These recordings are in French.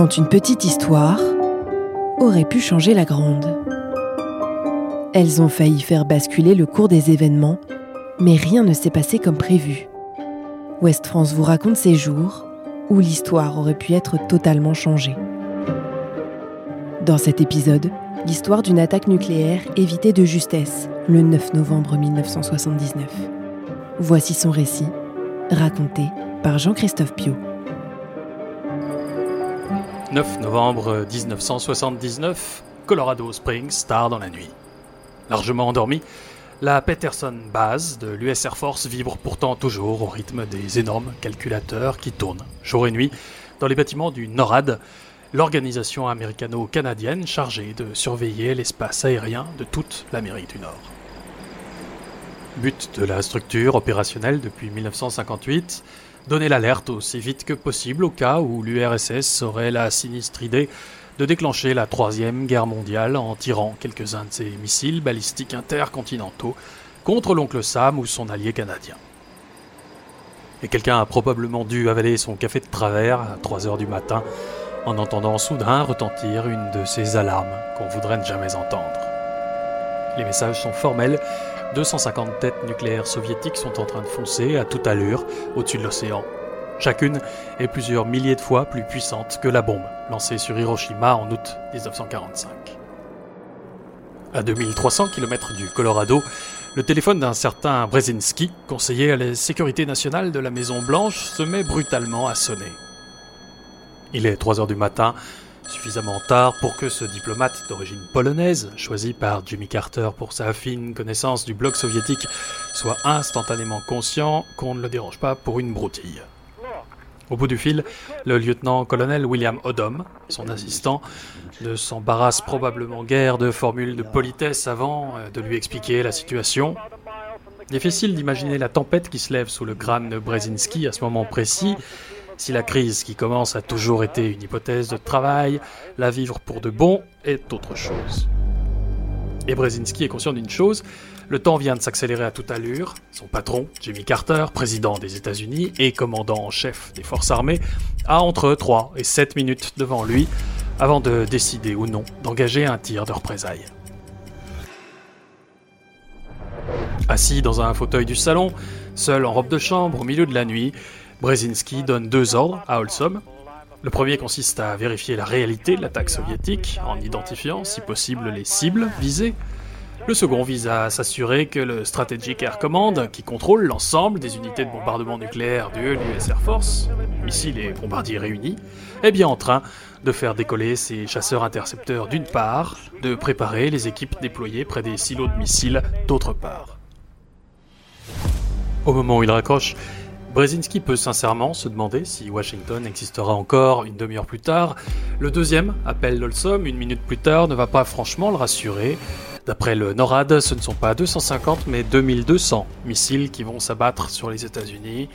quand une petite histoire aurait pu changer la grande. Elles ont failli faire basculer le cours des événements, mais rien ne s'est passé comme prévu. Ouest France vous raconte ces jours où l'histoire aurait pu être totalement changée. Dans cet épisode, l'histoire d'une attaque nucléaire évitée de justesse le 9 novembre 1979. Voici son récit, raconté par Jean-Christophe Pio. 9 novembre 1979, Colorado Springs, tard dans la nuit. Largement endormi, la Peterson Base de l'US Air Force vibre pourtant toujours au rythme des énormes calculateurs qui tournent jour et nuit dans les bâtiments du NORAD, l'organisation américano-canadienne chargée de surveiller l'espace aérien de toute l'Amérique du Nord. But de la structure opérationnelle depuis 1958, donner l'alerte aussi vite que possible au cas où l'URSS aurait la sinistre idée de déclencher la Troisième Guerre mondiale en tirant quelques-uns de ses missiles balistiques intercontinentaux contre l'oncle Sam ou son allié canadien. Et quelqu'un a probablement dû avaler son café de travers à 3 heures du matin en entendant soudain retentir une de ces alarmes qu'on voudrait ne jamais entendre. Les messages sont formels 250 têtes nucléaires soviétiques sont en train de foncer à toute allure au-dessus de l'océan. Chacune est plusieurs milliers de fois plus puissante que la bombe lancée sur Hiroshima en août 1945. À 2300 km du Colorado, le téléphone d'un certain Brzezinski, conseiller à la sécurité nationale de la Maison Blanche, se met brutalement à sonner. Il est 3 heures du matin, suffisamment tard pour que ce diplomate d'origine polonaise, choisi par Jimmy Carter pour sa fine connaissance du bloc soviétique, soit instantanément conscient qu'on ne le dérange pas pour une broutille. Au bout du fil, le lieutenant-colonel William Odom, son assistant, ne s'embarrasse probablement guère de formules de politesse avant euh, de lui expliquer la situation. Difficile d'imaginer la tempête qui se lève sous le crâne de Brzezinski à ce moment précis, si la crise qui commence a toujours été une hypothèse de travail, la vivre pour de bon est autre chose. Et Brzezinski est conscient d'une chose, le temps vient de s'accélérer à toute allure. Son patron, Jimmy Carter, président des États-Unis et commandant en chef des forces armées, a entre 3 et 7 minutes devant lui avant de décider ou non d'engager un tir de représailles. Assis dans un fauteuil du salon, seul en robe de chambre au milieu de la nuit, Brzezinski donne deux ordres à Olsom. Le premier consiste à vérifier la réalité de l'attaque soviétique en identifiant, si possible, les cibles visées. Le second vise à s'assurer que le Strategic Air Command, qui contrôle l'ensemble des unités de bombardement nucléaire de l'US Air Force, missiles et bombardiers réunis, est bien en train de faire décoller ses chasseurs intercepteurs d'une part, de préparer les équipes déployées près des silos de missiles d'autre part. Au moment où il raccroche, Brzezinski peut sincèrement se demander si Washington existera encore une demi-heure plus tard. Le deuxième appel d'Olsom, une minute plus tard, ne va pas franchement le rassurer. D'après le NORAD, ce ne sont pas 250 mais 2200 missiles qui vont s'abattre sur les États-Unis.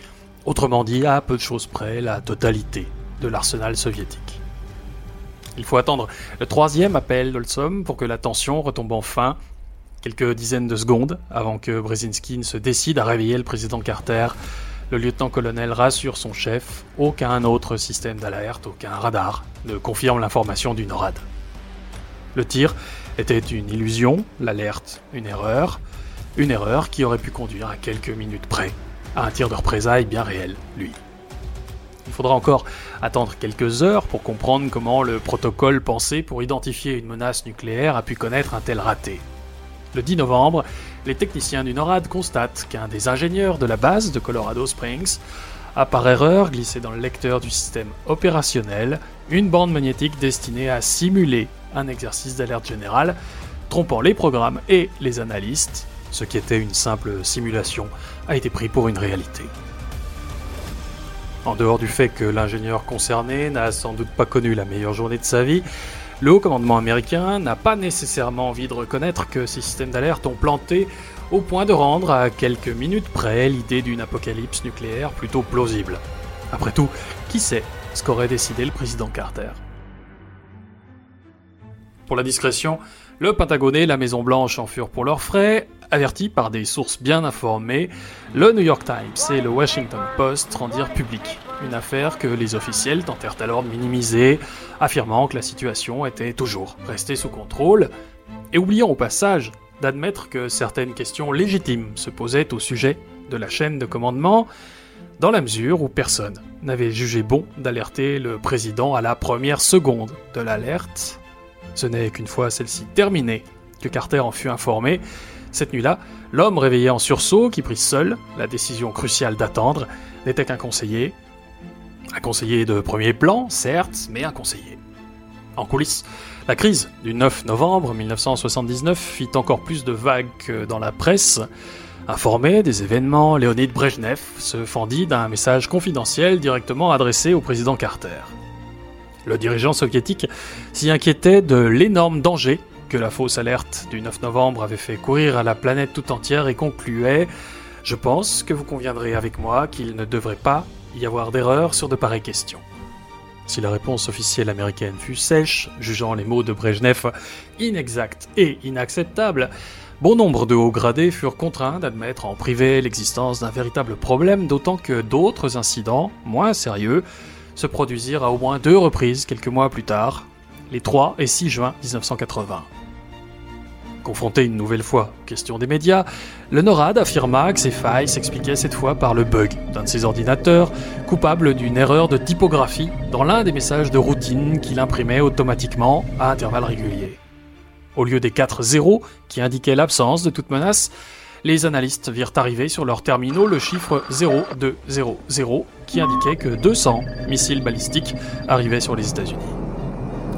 Autrement dit, à peu de choses près, la totalité de l'arsenal soviétique. Il faut attendre le troisième appel d'Olsom pour que la tension retombe enfin, quelques dizaines de secondes avant que Brzezinski ne se décide à réveiller le président Carter le lieutenant-colonel rassure son chef, aucun autre système d'alerte, aucun radar ne confirme l'information du NORAD. Le tir était une illusion, l'alerte une erreur, une erreur qui aurait pu conduire à quelques minutes près à un tir de représailles bien réel, lui. Il faudra encore attendre quelques heures pour comprendre comment le protocole pensé pour identifier une menace nucléaire a pu connaître un tel raté. Le 10 novembre, les techniciens du NORAD constatent qu'un des ingénieurs de la base de Colorado Springs a par erreur glissé dans le lecteur du système opérationnel une bande magnétique destinée à simuler un exercice d'alerte générale, trompant les programmes et les analystes. Ce qui était une simple simulation a été pris pour une réalité. En dehors du fait que l'ingénieur concerné n'a sans doute pas connu la meilleure journée de sa vie, le haut commandement américain n'a pas nécessairement envie de reconnaître que ces systèmes d'alerte ont planté au point de rendre à quelques minutes près l'idée d'une apocalypse nucléaire plutôt plausible. Après tout, qui sait ce qu'aurait décidé le président Carter? Pour la discrétion, le Pentagone et la Maison Blanche en furent pour leurs frais, avertis par des sources bien informées, le New York Times et le Washington Post rendirent public une affaire que les officiels tentèrent alors de minimiser, affirmant que la situation était toujours restée sous contrôle, et oubliant au passage d'admettre que certaines questions légitimes se posaient au sujet de la chaîne de commandement, dans la mesure où personne n'avait jugé bon d'alerter le président à la première seconde de l'alerte. Ce n'est qu'une fois celle-ci terminée que Carter en fut informé. Cette nuit-là, l'homme réveillé en sursaut, qui prit seul la décision cruciale d'attendre, n'était qu'un conseiller. Un conseiller de premier plan, certes, mais un conseiller. En coulisses, la crise du 9 novembre 1979 fit encore plus de vagues que dans la presse. Informé des événements, Léonid Brejnev se fendit d'un message confidentiel directement adressé au président Carter. Le dirigeant soviétique s'y inquiétait de l'énorme danger que la fausse alerte du 9 novembre avait fait courir à la planète tout entière et concluait Je pense que vous conviendrez avec moi qu'il ne devrait pas y avoir d'erreur sur de pareilles questions. Si la réponse officielle américaine fut sèche, jugeant les mots de Brejnev inexacts et inacceptables, Bon nombre de hauts gradés furent contraints d'admettre en privé l'existence d'un véritable problème, d'autant que d'autres incidents, moins sérieux, se produisirent à au moins deux reprises quelques mois plus tard, les 3 et 6 juin 1980. Confronté une nouvelle fois aux questions des médias, le NORAD affirma que ces failles s'expliquaient cette fois par le bug d'un de ses ordinateurs, coupable d'une erreur de typographie dans l'un des messages de routine qu'il imprimait automatiquement à intervalles réguliers. Au lieu des 4 zéros qui indiquaient l'absence de toute menace, les analystes virent arriver sur leurs terminaux le chiffre 0200 qui indiquait que 200 missiles balistiques arrivaient sur les États-Unis.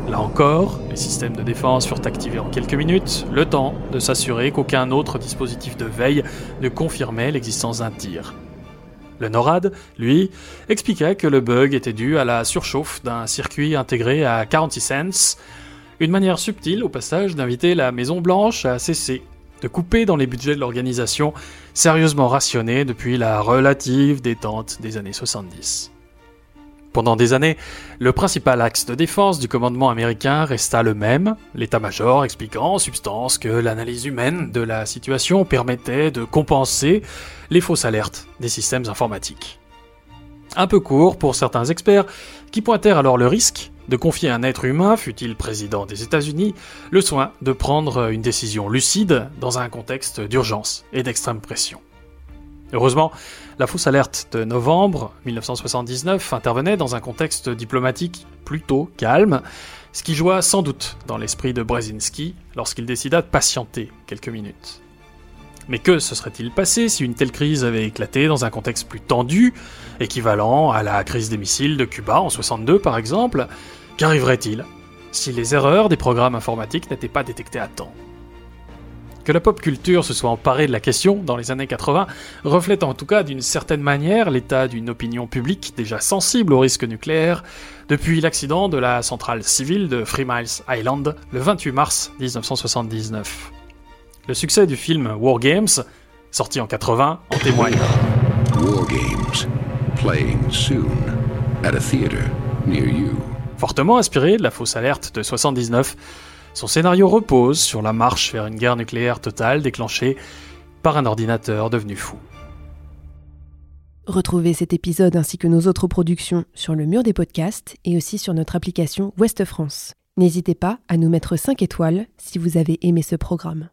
Là encore, les systèmes de défense furent activés en quelques minutes, le temps de s'assurer qu'aucun autre dispositif de veille ne confirmait l'existence d'un tir. Le NORAD, lui, expliquait que le bug était dû à la surchauffe d'un circuit intégré à 46 cents, une manière subtile, au passage, d'inviter la Maison Blanche à cesser de couper dans les budgets de l'organisation sérieusement rationnés depuis la relative détente des années 70. Pendant des années, le principal axe de défense du commandement américain resta le même, l'état-major expliquant en substance que l'analyse humaine de la situation permettait de compenser les fausses alertes des systèmes informatiques. Un peu court pour certains experts qui pointèrent alors le risque de confier à un être humain, fût-il président des États-Unis, le soin de prendre une décision lucide dans un contexte d'urgence et d'extrême pression. Heureusement, la fausse alerte de novembre 1979 intervenait dans un contexte diplomatique plutôt calme, ce qui joua sans doute dans l'esprit de Brzezinski lorsqu'il décida de patienter quelques minutes. Mais que se serait-il passé si une telle crise avait éclaté dans un contexte plus tendu, équivalent à la crise des missiles de Cuba en 62 par exemple? Qu'arriverait-il si les erreurs des programmes informatiques n'étaient pas détectées à temps? Que la pop culture se soit emparée de la question dans les années 80 reflète en tout cas d'une certaine manière l'état d'une opinion publique déjà sensible au risque nucléaire depuis l'accident de la centrale civile de Three Miles Island le 28 mars 1979. Le succès du film War Games, sorti en 80, en témoigne. War Games, playing soon at a theater near you. Fortement inspiré de la fausse alerte de 79, son scénario repose sur la marche vers une guerre nucléaire totale déclenchée par un ordinateur devenu fou. Retrouvez cet épisode ainsi que nos autres productions sur le mur des podcasts et aussi sur notre application Ouest France. N'hésitez pas à nous mettre 5 étoiles si vous avez aimé ce programme.